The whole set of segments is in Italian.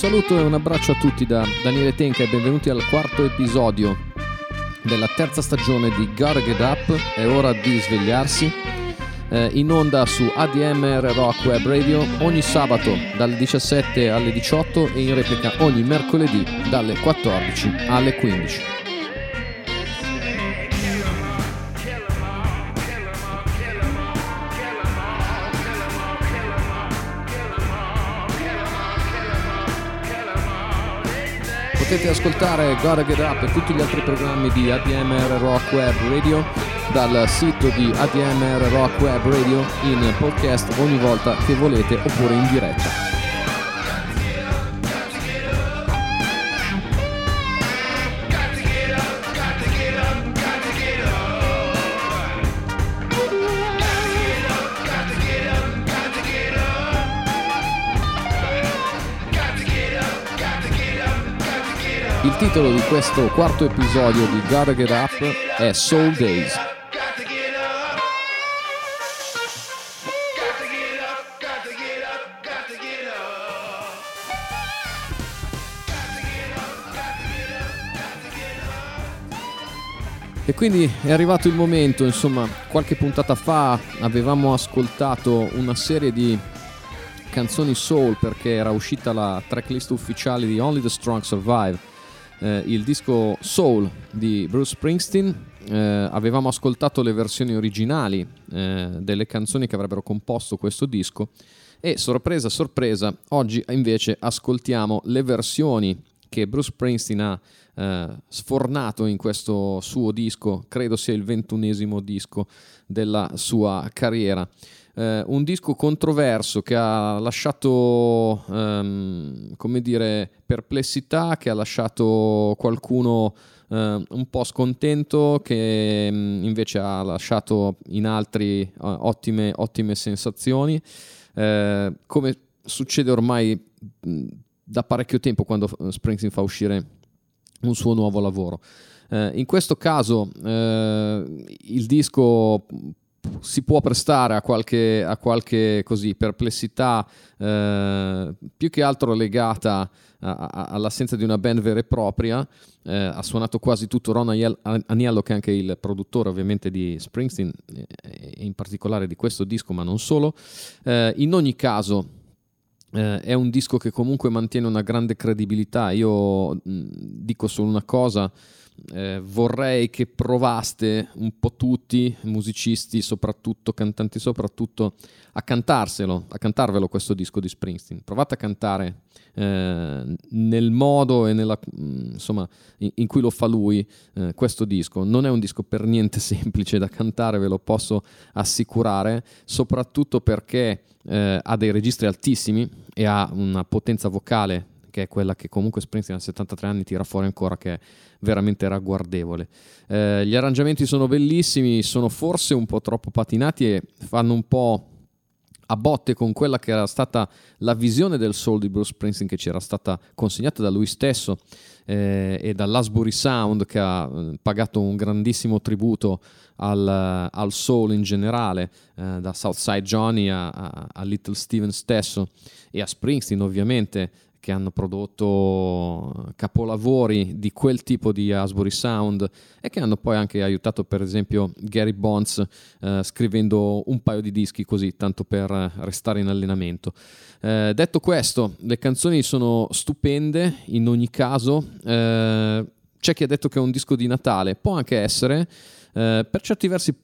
Saluto e un abbraccio a tutti da Daniele Tenca e benvenuti al quarto episodio della terza stagione di Gotta Get Up. È ora di svegliarsi. Eh, in onda su ADMR Rock Web Radio ogni sabato dalle 17 alle 18 e in replica ogni mercoledì dalle 14 alle 15. Potete ascoltare Gotta Get Up e tutti gli altri programmi di ADMR Rock Web Radio dal sito di ADMR Rock Web Radio in podcast ogni volta che volete oppure in diretta. Titolo di questo quarto episodio di Gotta Get Up è Soul Days. E quindi è arrivato il momento, insomma, qualche puntata fa avevamo ascoltato una serie di canzoni soul perché era uscita la tracklist ufficiale di Only the Strong Survive eh, il disco Soul di Bruce Springsteen. Eh, avevamo ascoltato le versioni originali eh, delle canzoni che avrebbero composto questo disco e sorpresa sorpresa oggi invece ascoltiamo le versioni che Bruce Springsteen ha eh, sfornato in questo suo disco, credo sia il ventunesimo disco della sua carriera eh, un disco controverso che ha lasciato, um, come dire, perplessità, che ha lasciato qualcuno uh, un po' scontento, che um, invece ha lasciato in altri uh, ottime, ottime sensazioni, uh, come succede ormai mh, da parecchio tempo quando Springsteen fa uscire un suo nuovo lavoro. Uh, in questo caso uh, il disco si può prestare a qualche, a qualche così, perplessità eh, più che altro legata a, a, all'assenza di una band vera e propria. Eh, ha suonato quasi tutto Ron Aniello, che è anche il produttore ovviamente di Springsteen, e in particolare di questo disco, ma non solo. Eh, in ogni caso, eh, è un disco che comunque mantiene una grande credibilità. Io mh, dico solo una cosa eh, vorrei che provaste un po' tutti, musicisti soprattutto, cantanti soprattutto, a cantarselo, a cantarvelo questo disco di Springsteen. Provate a cantare eh, nel modo e nella, mm, insomma, in, in, cui lo fa lui eh, questo disco. Non è un disco per niente semplice da cantare, ve lo posso assicurare, soprattutto perché eh, ha dei registri altissimi e ha una potenza vocale che è quella che comunque Springsteen a 73 anni tira fuori ancora, che è veramente ragguardevole. Eh, gli arrangiamenti sono bellissimi, sono forse un po' troppo patinati e fanno un po' a botte con quella che era stata la visione del soul di Bruce Springsteen che ci era stata consegnata da lui stesso eh, e dall'Asbury Sound che ha eh, pagato un grandissimo tributo al, al soul in generale, eh, da Southside Johnny a, a, a Little Steven stesso e a Springsteen ovviamente che hanno prodotto capolavori di quel tipo di Asbury Sound e che hanno poi anche aiutato per esempio Gary Bonds eh, scrivendo un paio di dischi così tanto per restare in allenamento. Eh, detto questo, le canzoni sono stupende in ogni caso. Eh, c'è chi ha detto che è un disco di Natale, può anche essere, Eh, per certi versi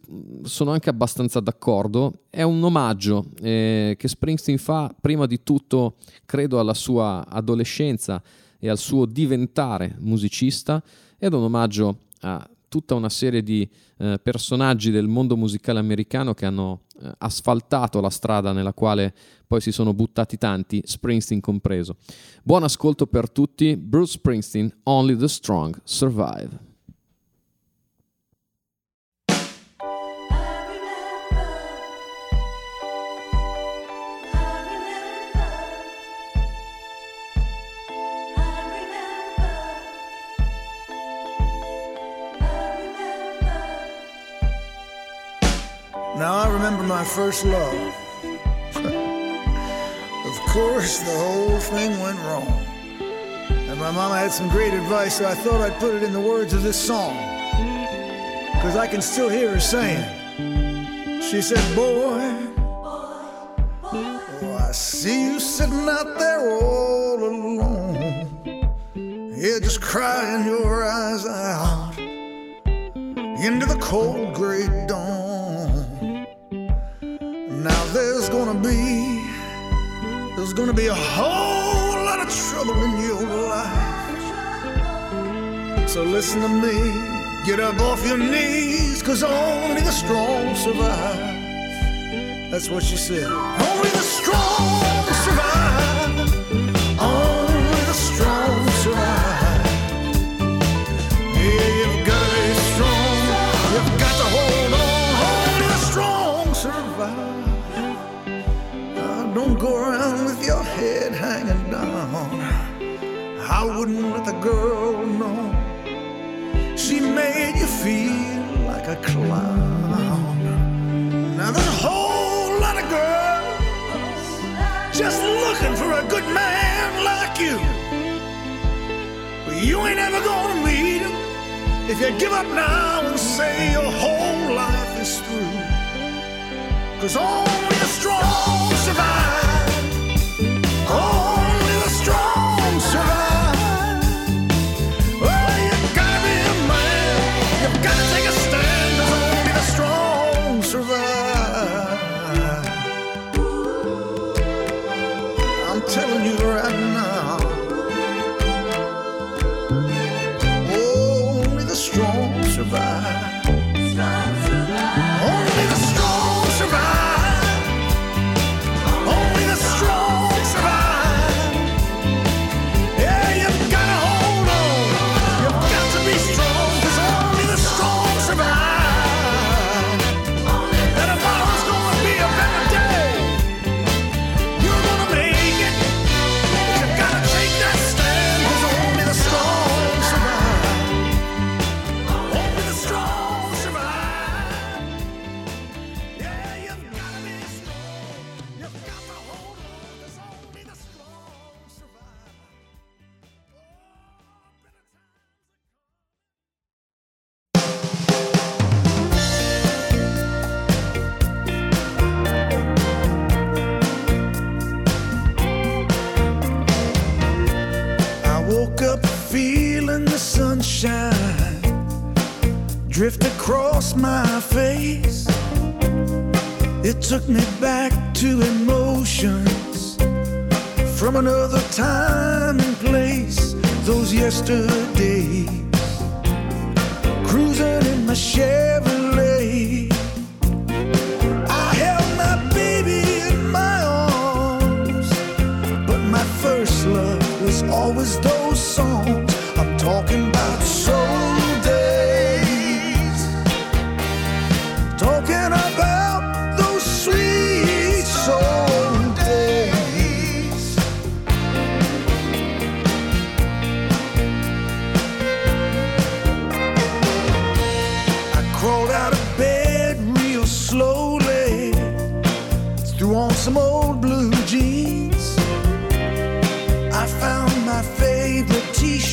sono anche abbastanza d'accordo, è un omaggio eh, che Springsteen fa prima di tutto, credo, alla sua adolescenza e al suo diventare musicista ed è un omaggio a tutta una serie di eh, personaggi del mondo musicale americano che hanno eh, asfaltato la strada nella quale poi si sono buttati tanti, Springsteen compreso. Buon ascolto per tutti, Bruce Springsteen, Only the Strong Survive. Now I remember my first love. of course, the whole thing went wrong. And my mama had some great advice, so I thought I'd put it in the words of this song. Because I can still hear her saying, She said, Boy, oh, I see you sitting out there all alone. Yeah, just crying your eyes out into the cold gray dawn. Gonna be, there's gonna be a whole lot of trouble in your life. So listen to me, get up off your knees, cause only the strong survive. That's what she said. Only the strong I wouldn't let the girl know. She made you feel like a clown. Now there's a whole lot of girls just looking for a good man like you. But you ain't ever gonna meet him if you give up now and say your whole life is through. Cause only telling you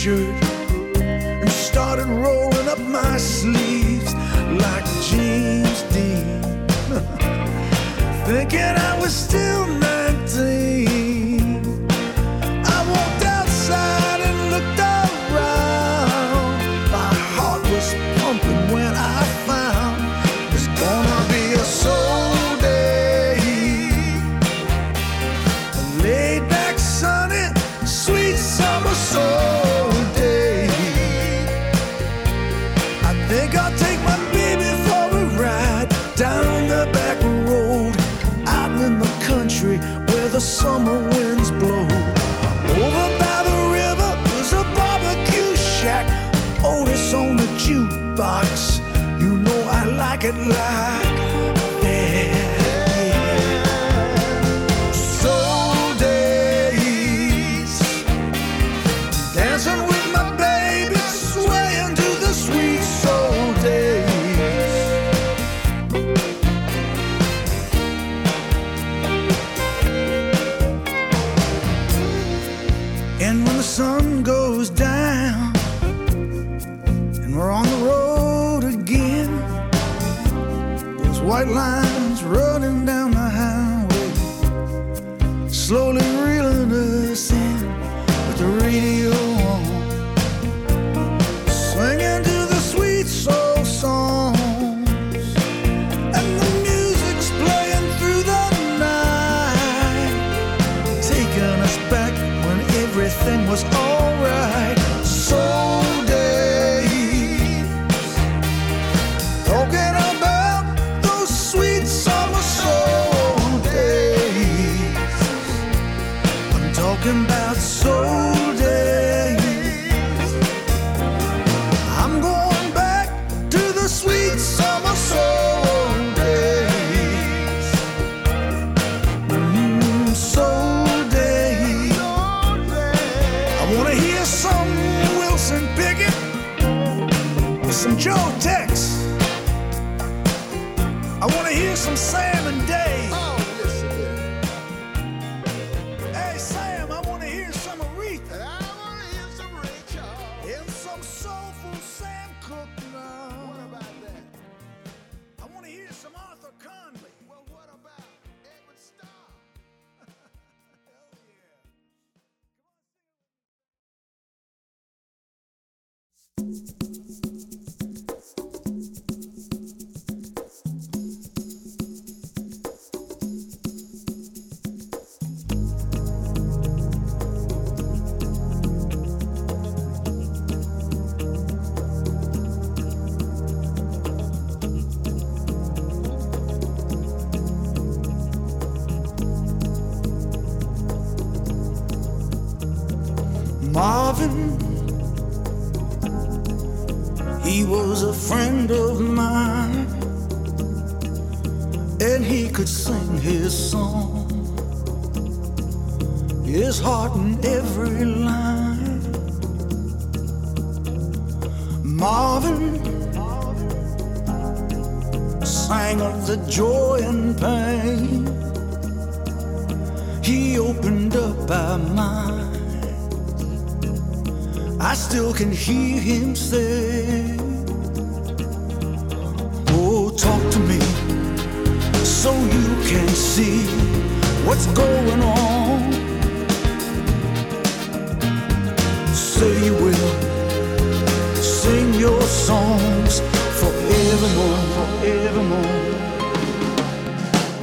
t-shirt and started rolling up my sleeves like James Dean. Thinking I was still 19. Sang of the joy and pain. He opened up our mind. I still can hear him say, Oh, talk to me so you can see what's going on. Say you will your songs forevermore, forevermore.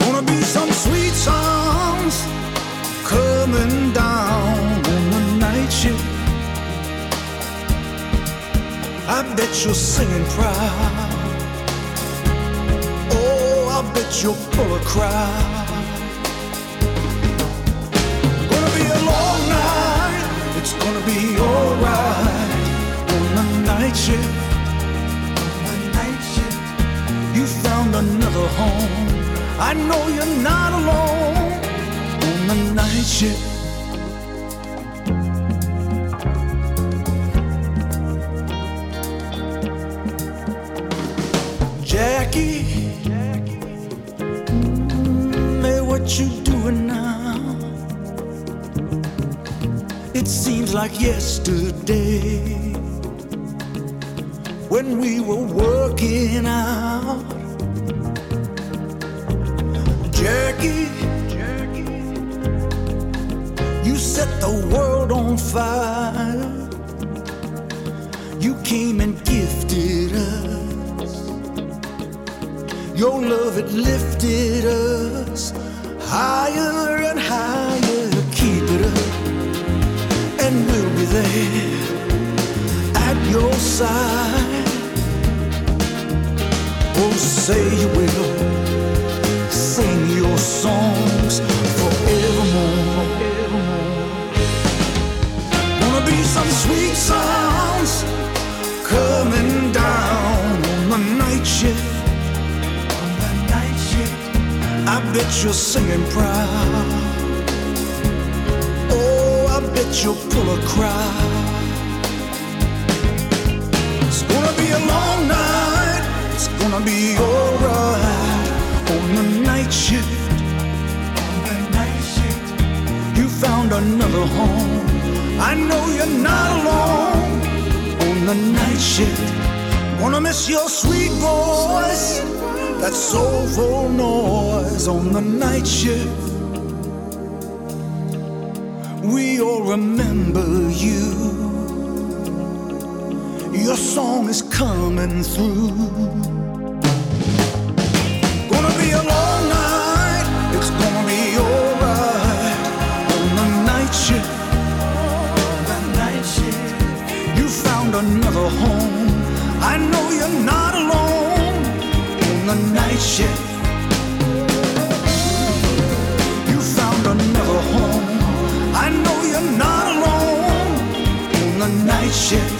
Gonna be some sweet songs coming down on the night shift. I bet you're singing proud. Oh, I bet you'll pull a crowd. Gonna be a long night. It's gonna be alright night shift. The night shift. You found another home. I know you're not alone on the night shift. Jackie, mm, hey, what you doing now? It seems like yesterday when we were working out. Jackie, Jackie, you set the world on fire. You came and gifted us. Your love, had lifted us higher and higher. Keep it up, and we'll be there at your side. Oh, say you will sing your songs forevermore. Wanna be some sweet sounds coming down on the night shift. On the night shift, I bet you're singing proud. Oh, I bet you'll pull a crowd. Gonna be alright on the night shift. On the night shift, you found another home. I know you're not alone on the night shift. Wanna miss your sweet voice, that soulful noise on the night shift. We all remember you. Your song is coming through. Another home. I know you're not alone on the night shift. You found another home. I know you're not alone on the night shift.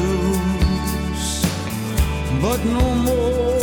but no more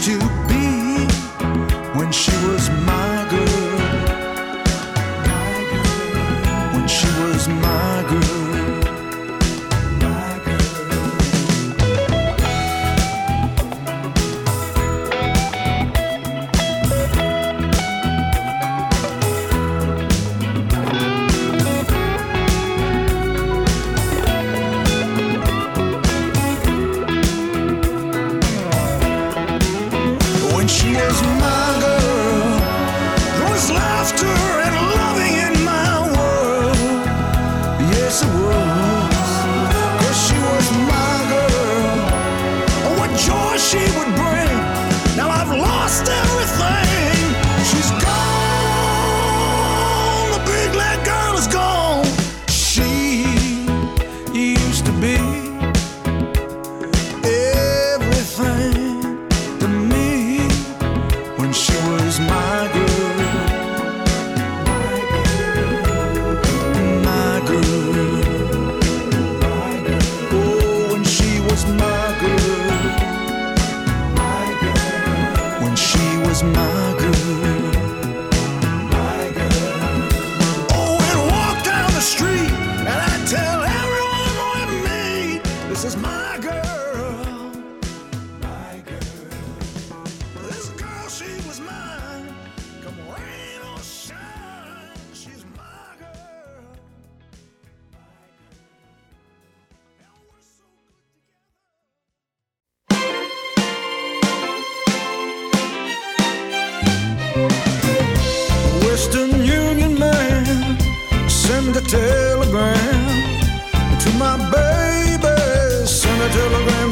to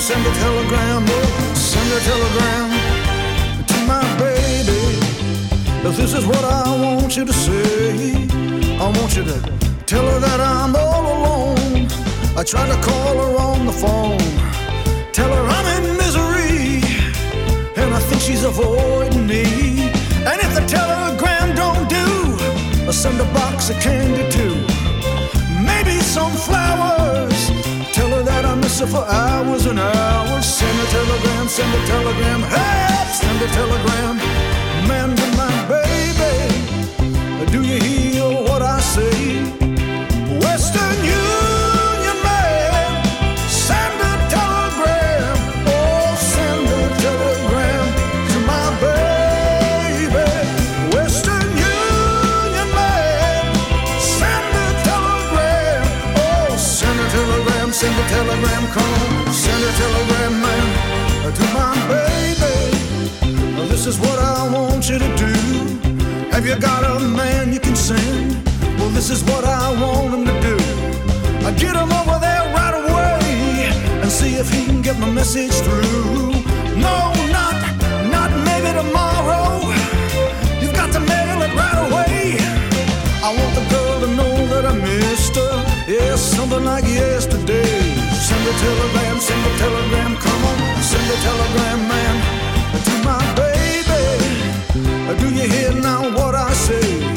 Send a telegram, oh, send a telegram to my baby. If this is what I want you to say, I want you to tell her that I'm all alone. I tried to call her on the phone, tell her I'm in misery, and I think she's avoiding me. And if the telegram don't do, I'll send a box of candy too, maybe some flowers answer for hours and hours. Send a telegram, send a telegram, hey, send a telegram. Man to my baby, do you hear? this is what I want you to do. Have you got a man you can send? Well, this is what I want him to do. I get him over there right away and see if he can get my message through. No, not, not maybe tomorrow. You've got to mail it right away. I want the girl to know that I missed her. Yes, something like yesterday. Send a telegram, send a telegram, come on, send a telegram, man. Do you hear now what I say?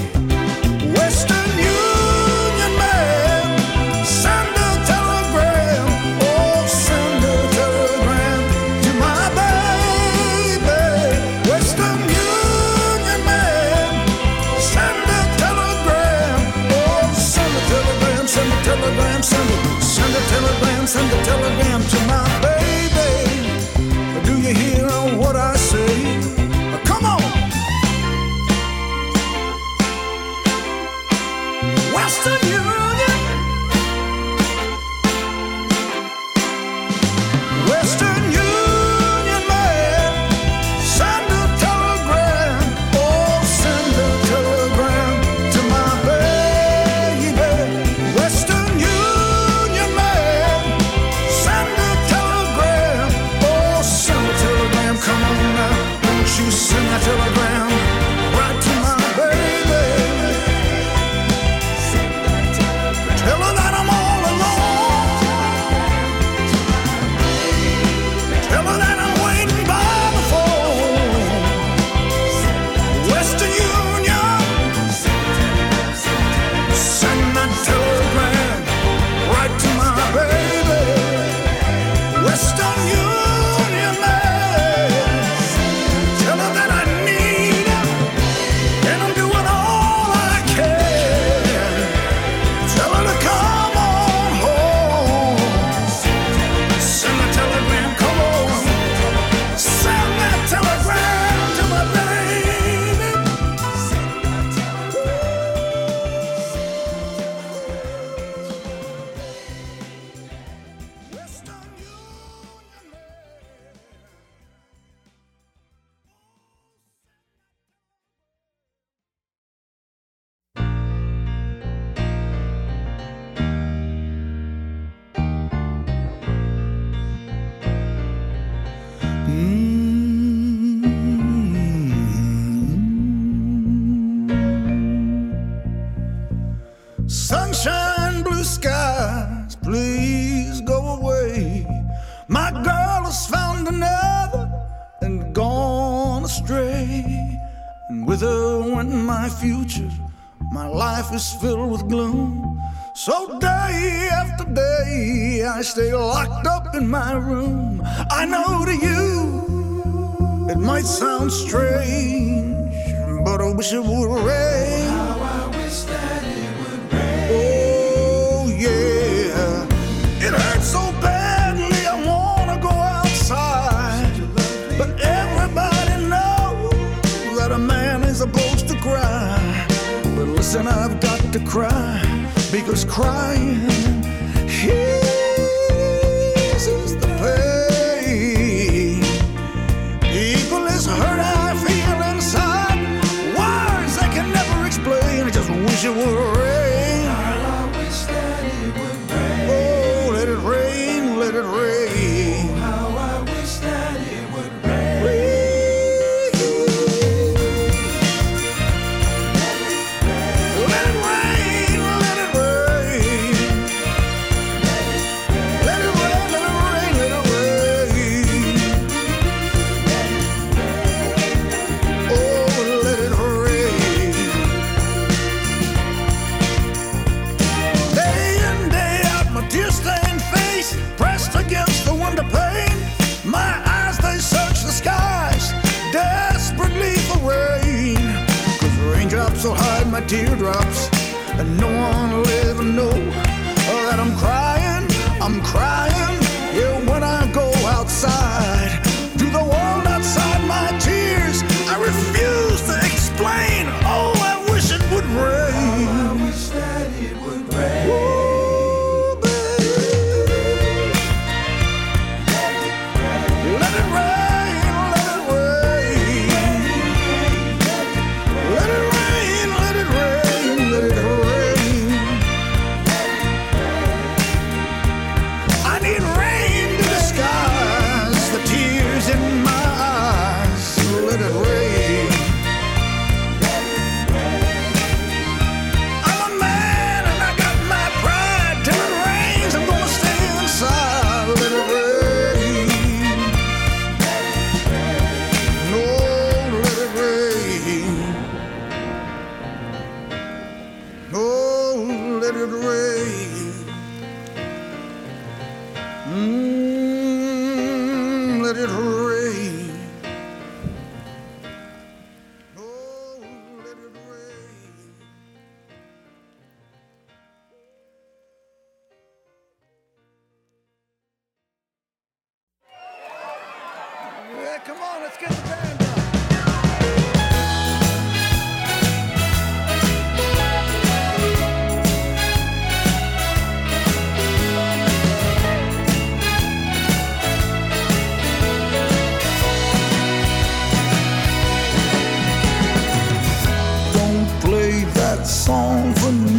future. My life is filled with gloom. So day after day, I stay locked up in my room. I know to you, it might sound strange, but I wish it would rain. cry because crying teardrops. And no one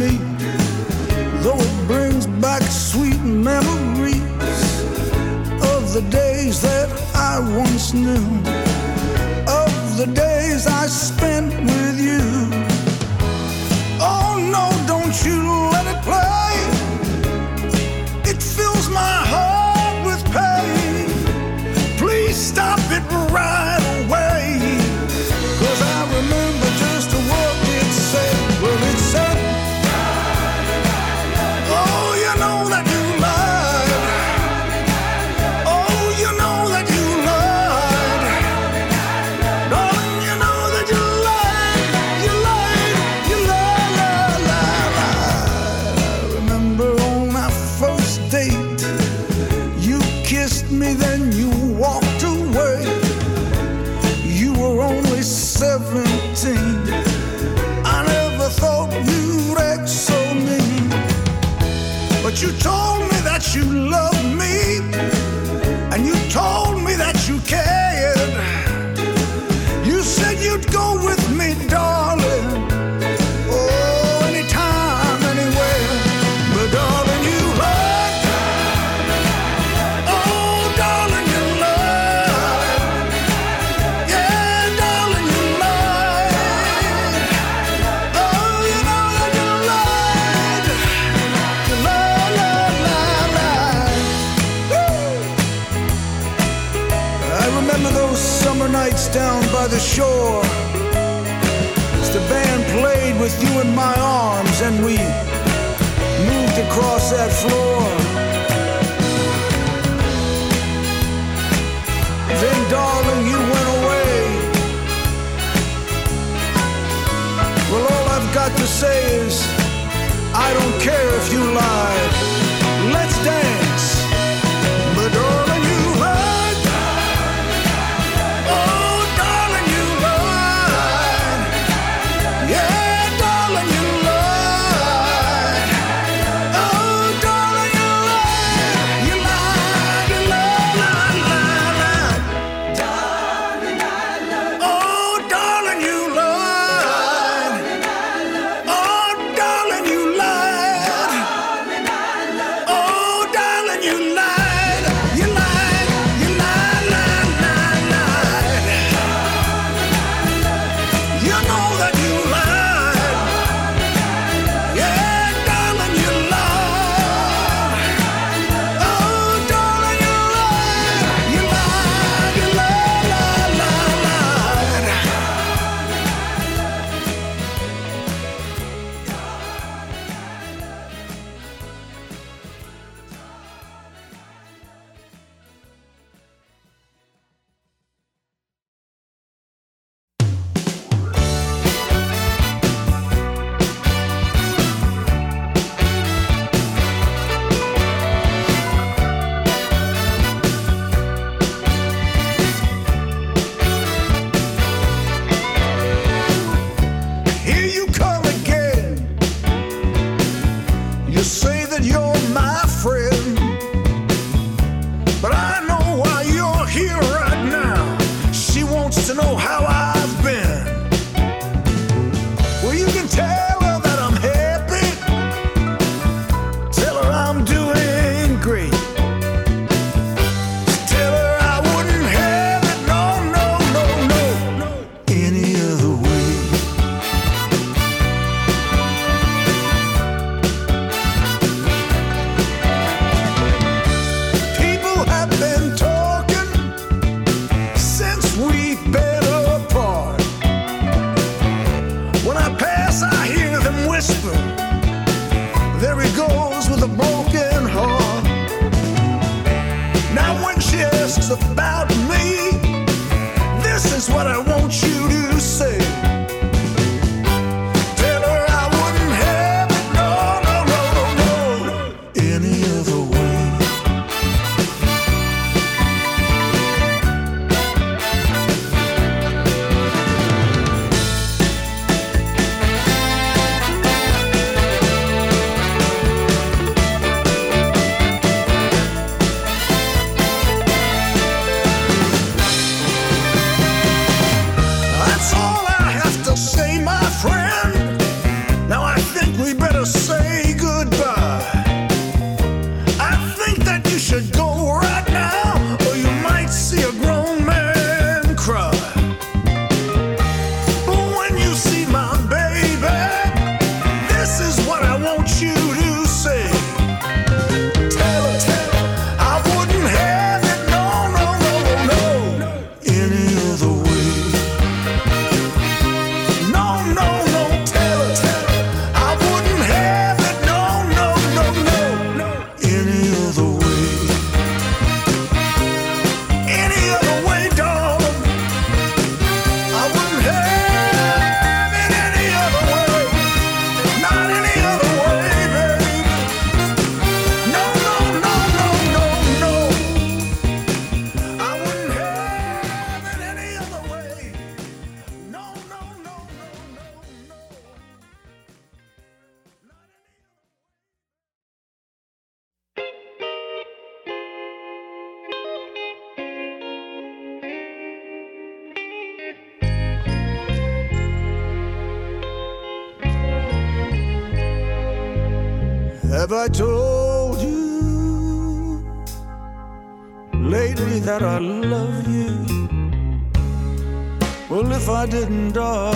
me, though it brings back sweet memories of the days that I once knew, of the days I spent. across that floor. Then, darling, you went away. Well, all I've got to say is, I don't care if you lie. to know how I told you lately that I love you? Well, if I didn't, darling,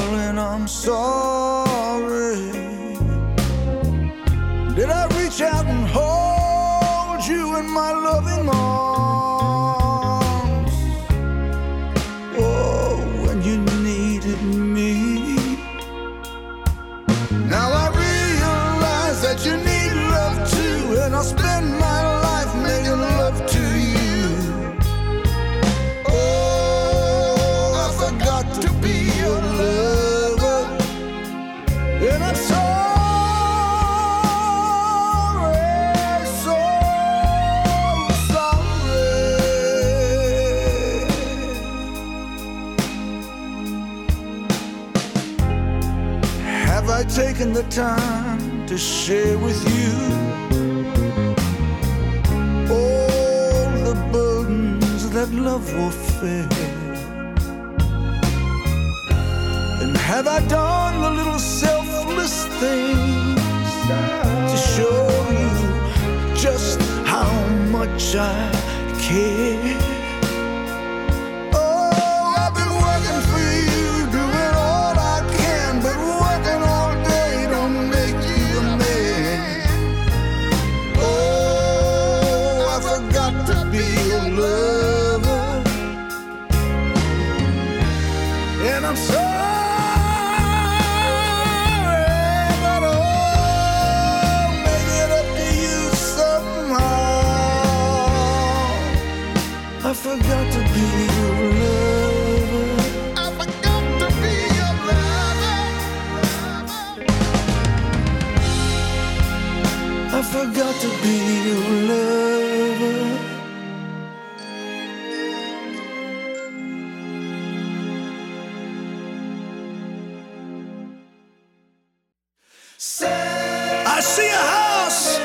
the time to share with you all the burdens that love will bear? And have I done the little selfless things to show you just how much I care? Forgot to be your lover. I see a house,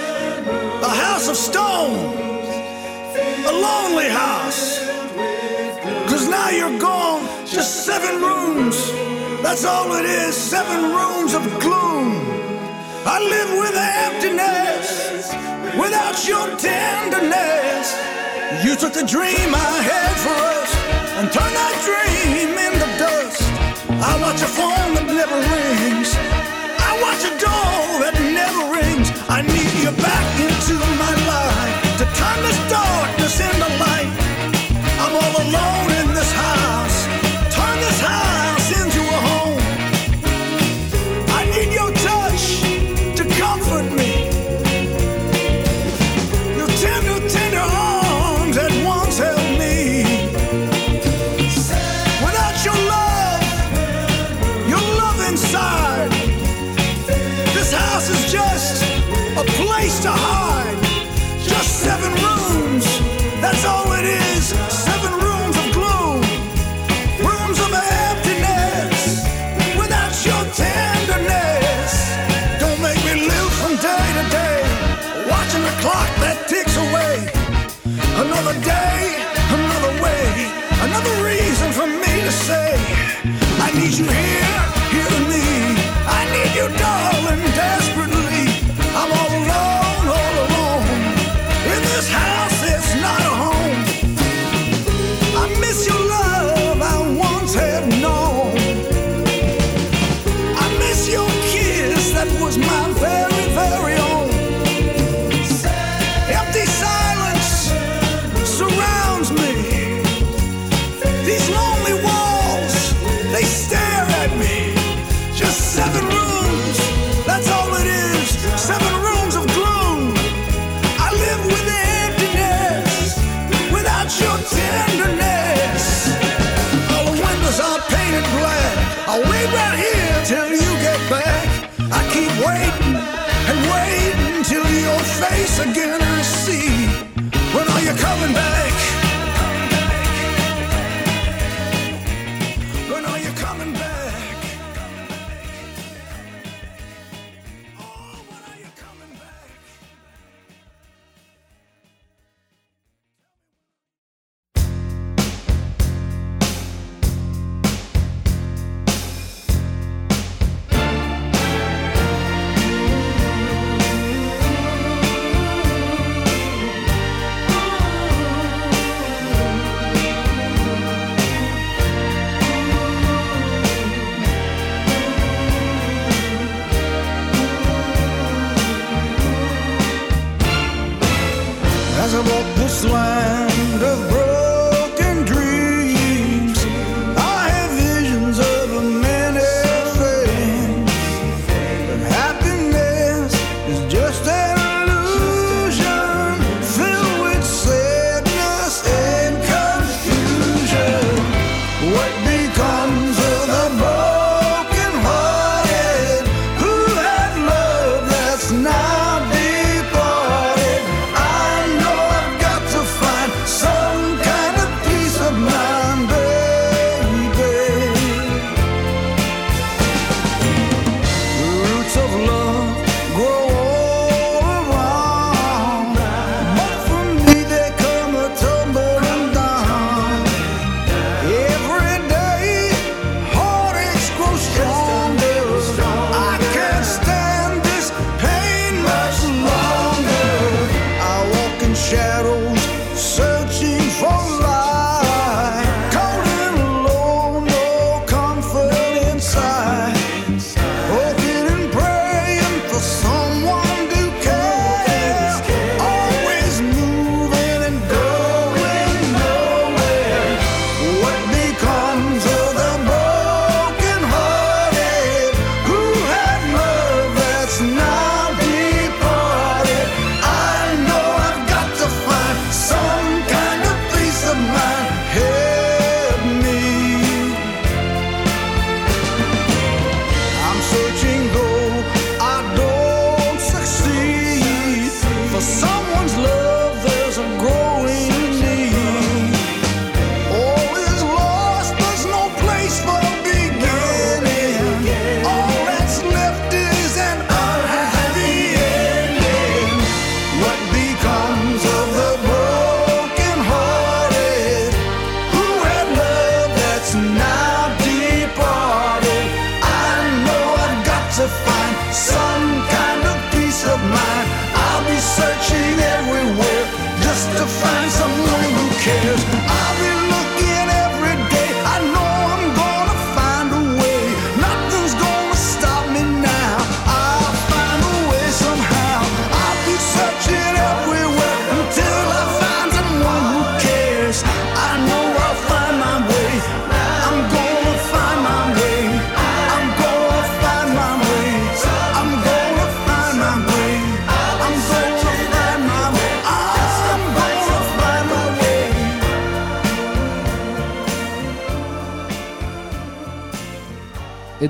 a house of stone, a lonely house. Cause now you're gone, just seven rooms. That's all it is, seven rooms of gloom. I live with emptiness, without your tenderness. You took the dream I had for us and turned that dream into dust. I watch a phone that never rings. I watch a door that never rings. I need you back into my life to turn this darkness into light. I'm all alone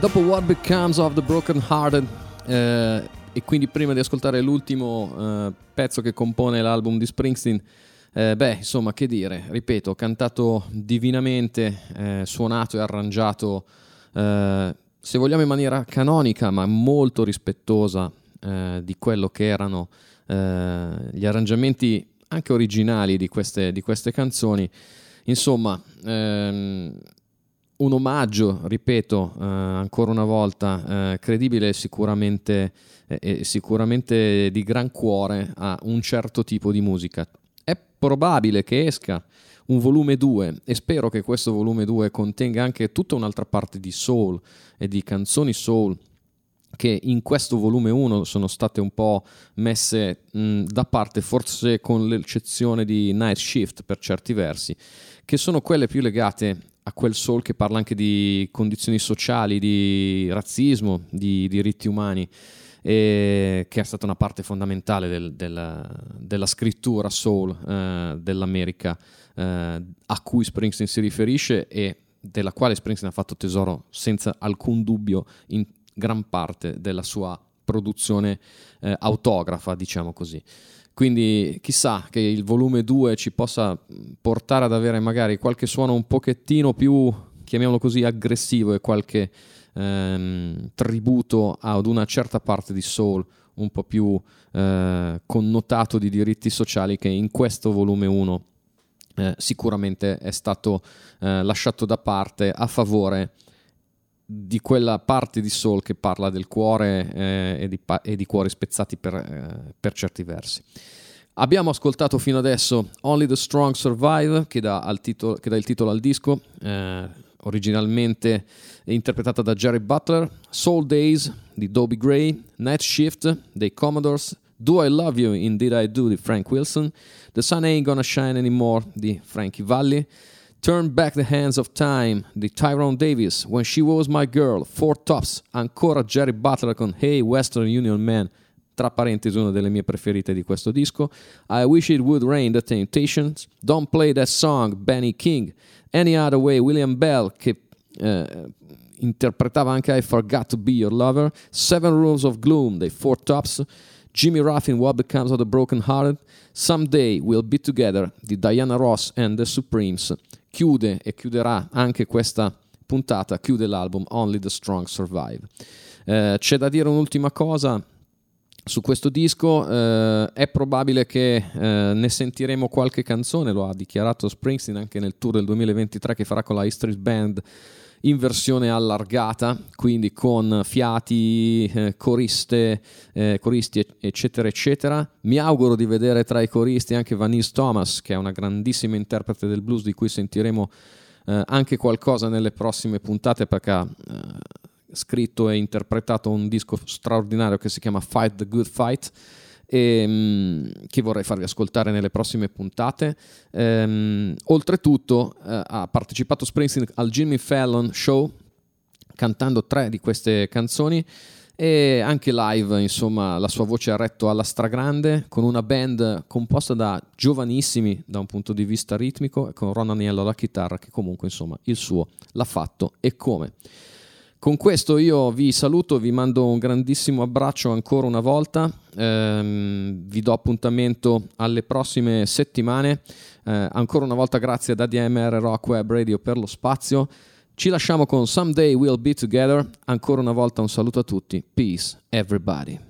dopo What Becomes of the Broken Hearted, eh, e quindi prima di ascoltare l'ultimo eh, pezzo che compone l'album di Springsteen, eh, beh, insomma, che dire, ripeto, cantato divinamente, eh, suonato e arrangiato, eh, se vogliamo in maniera canonica, ma molto rispettosa eh, di quello che erano gli arrangiamenti anche originali di queste, di queste canzoni. Insomma, ehm, un omaggio, ripeto eh, ancora una volta, eh, credibile e sicuramente, eh, sicuramente di gran cuore a un certo tipo di musica. È probabile che esca un volume 2 e spero che questo volume 2 contenga anche tutta un'altra parte di soul e di canzoni soul che in questo volume 1 sono state un po' messe mh, da parte, forse con l'eccezione di Night Shift per certi versi, che sono quelle più legate a quel soul che parla anche di condizioni sociali, di razzismo, di diritti umani, che è stata una parte fondamentale del- della, della scrittura soul eh, dell'America eh, a cui Springsteen si riferisce e della quale Springsteen ha fatto tesoro senza alcun dubbio in gran parte della sua produzione eh, autografa, diciamo così. Quindi chissà che il volume 2 ci possa portare ad avere magari qualche suono un pochettino più, chiamiamolo così, aggressivo e qualche ehm, tributo ad una certa parte di soul un po' più eh, connotato di diritti sociali che in questo volume 1 eh, sicuramente è stato eh, lasciato da parte a favore di quella parte di soul che parla del cuore eh, e, di pa- e di cuori spezzati per, eh, per certi versi. Abbiamo ascoltato fino adesso Only the Strong Survive, che dà, titolo- che dà il titolo al disco, eh, originalmente interpretata da Jerry Butler, Soul Days di Dobie Gray, Night Shift dei Commodores, Do I Love You, Indeed I Do di Frank Wilson, The Sun Ain't Gonna Shine Anymore di Frankie Valli, Turn Back the Hands of Time di Tyrone Davis, When She Was My Girl, Four Tops, ancora Jerry Butler con Hey Western Union Man, tra parentesi una delle mie preferite di questo disco, I Wish It Would Rain The Temptations, Don't Play That Song, Benny King, Any Other Way, William Bell, che eh, interpretava anche I Forgot to Be Your Lover, Seven Rooms of Gloom dei Four Tops, Jimmy Ruffin What Becomes of the Broken Hearted, Someday We'll Be Together di Diana Ross and the Supremes. Chiude e chiuderà anche questa puntata, chiude l'album Only the Strong Survive. Eh, c'è da dire un'ultima cosa su questo disco eh, è probabile che eh, ne sentiremo qualche canzone, lo ha dichiarato Springsteen anche nel tour del 2023 che farà con la History Band in versione allargata, quindi con fiati, eh, coriste, eh, coristi, eccetera, eccetera. Mi auguro di vedere tra i coristi anche Vanessa Thomas, che è una grandissima interprete del blues, di cui sentiremo eh, anche qualcosa nelle prossime puntate, perché ha eh, scritto e interpretato un disco straordinario che si chiama Fight the Good Fight e, ehm, che vorrei farvi ascoltare nelle prossime puntate. Ehm, oltretutto eh, ha partecipato Springsteen al Jimmy Fallon Show cantando tre di queste canzoni e anche live, insomma, la sua voce ha retto alla stragrande con una band composta da giovanissimi da un punto di vista ritmico e con Ron Aniello alla chitarra che comunque, insomma, il suo l'ha fatto e come. Con questo io vi saluto, vi mando un grandissimo abbraccio ancora una volta, ehm, vi do appuntamento alle prossime settimane, eh, ancora una volta grazie ad ADMR Rock Web Radio per lo spazio, ci lasciamo con Someday We'll Be Together, ancora una volta un saluto a tutti, peace everybody.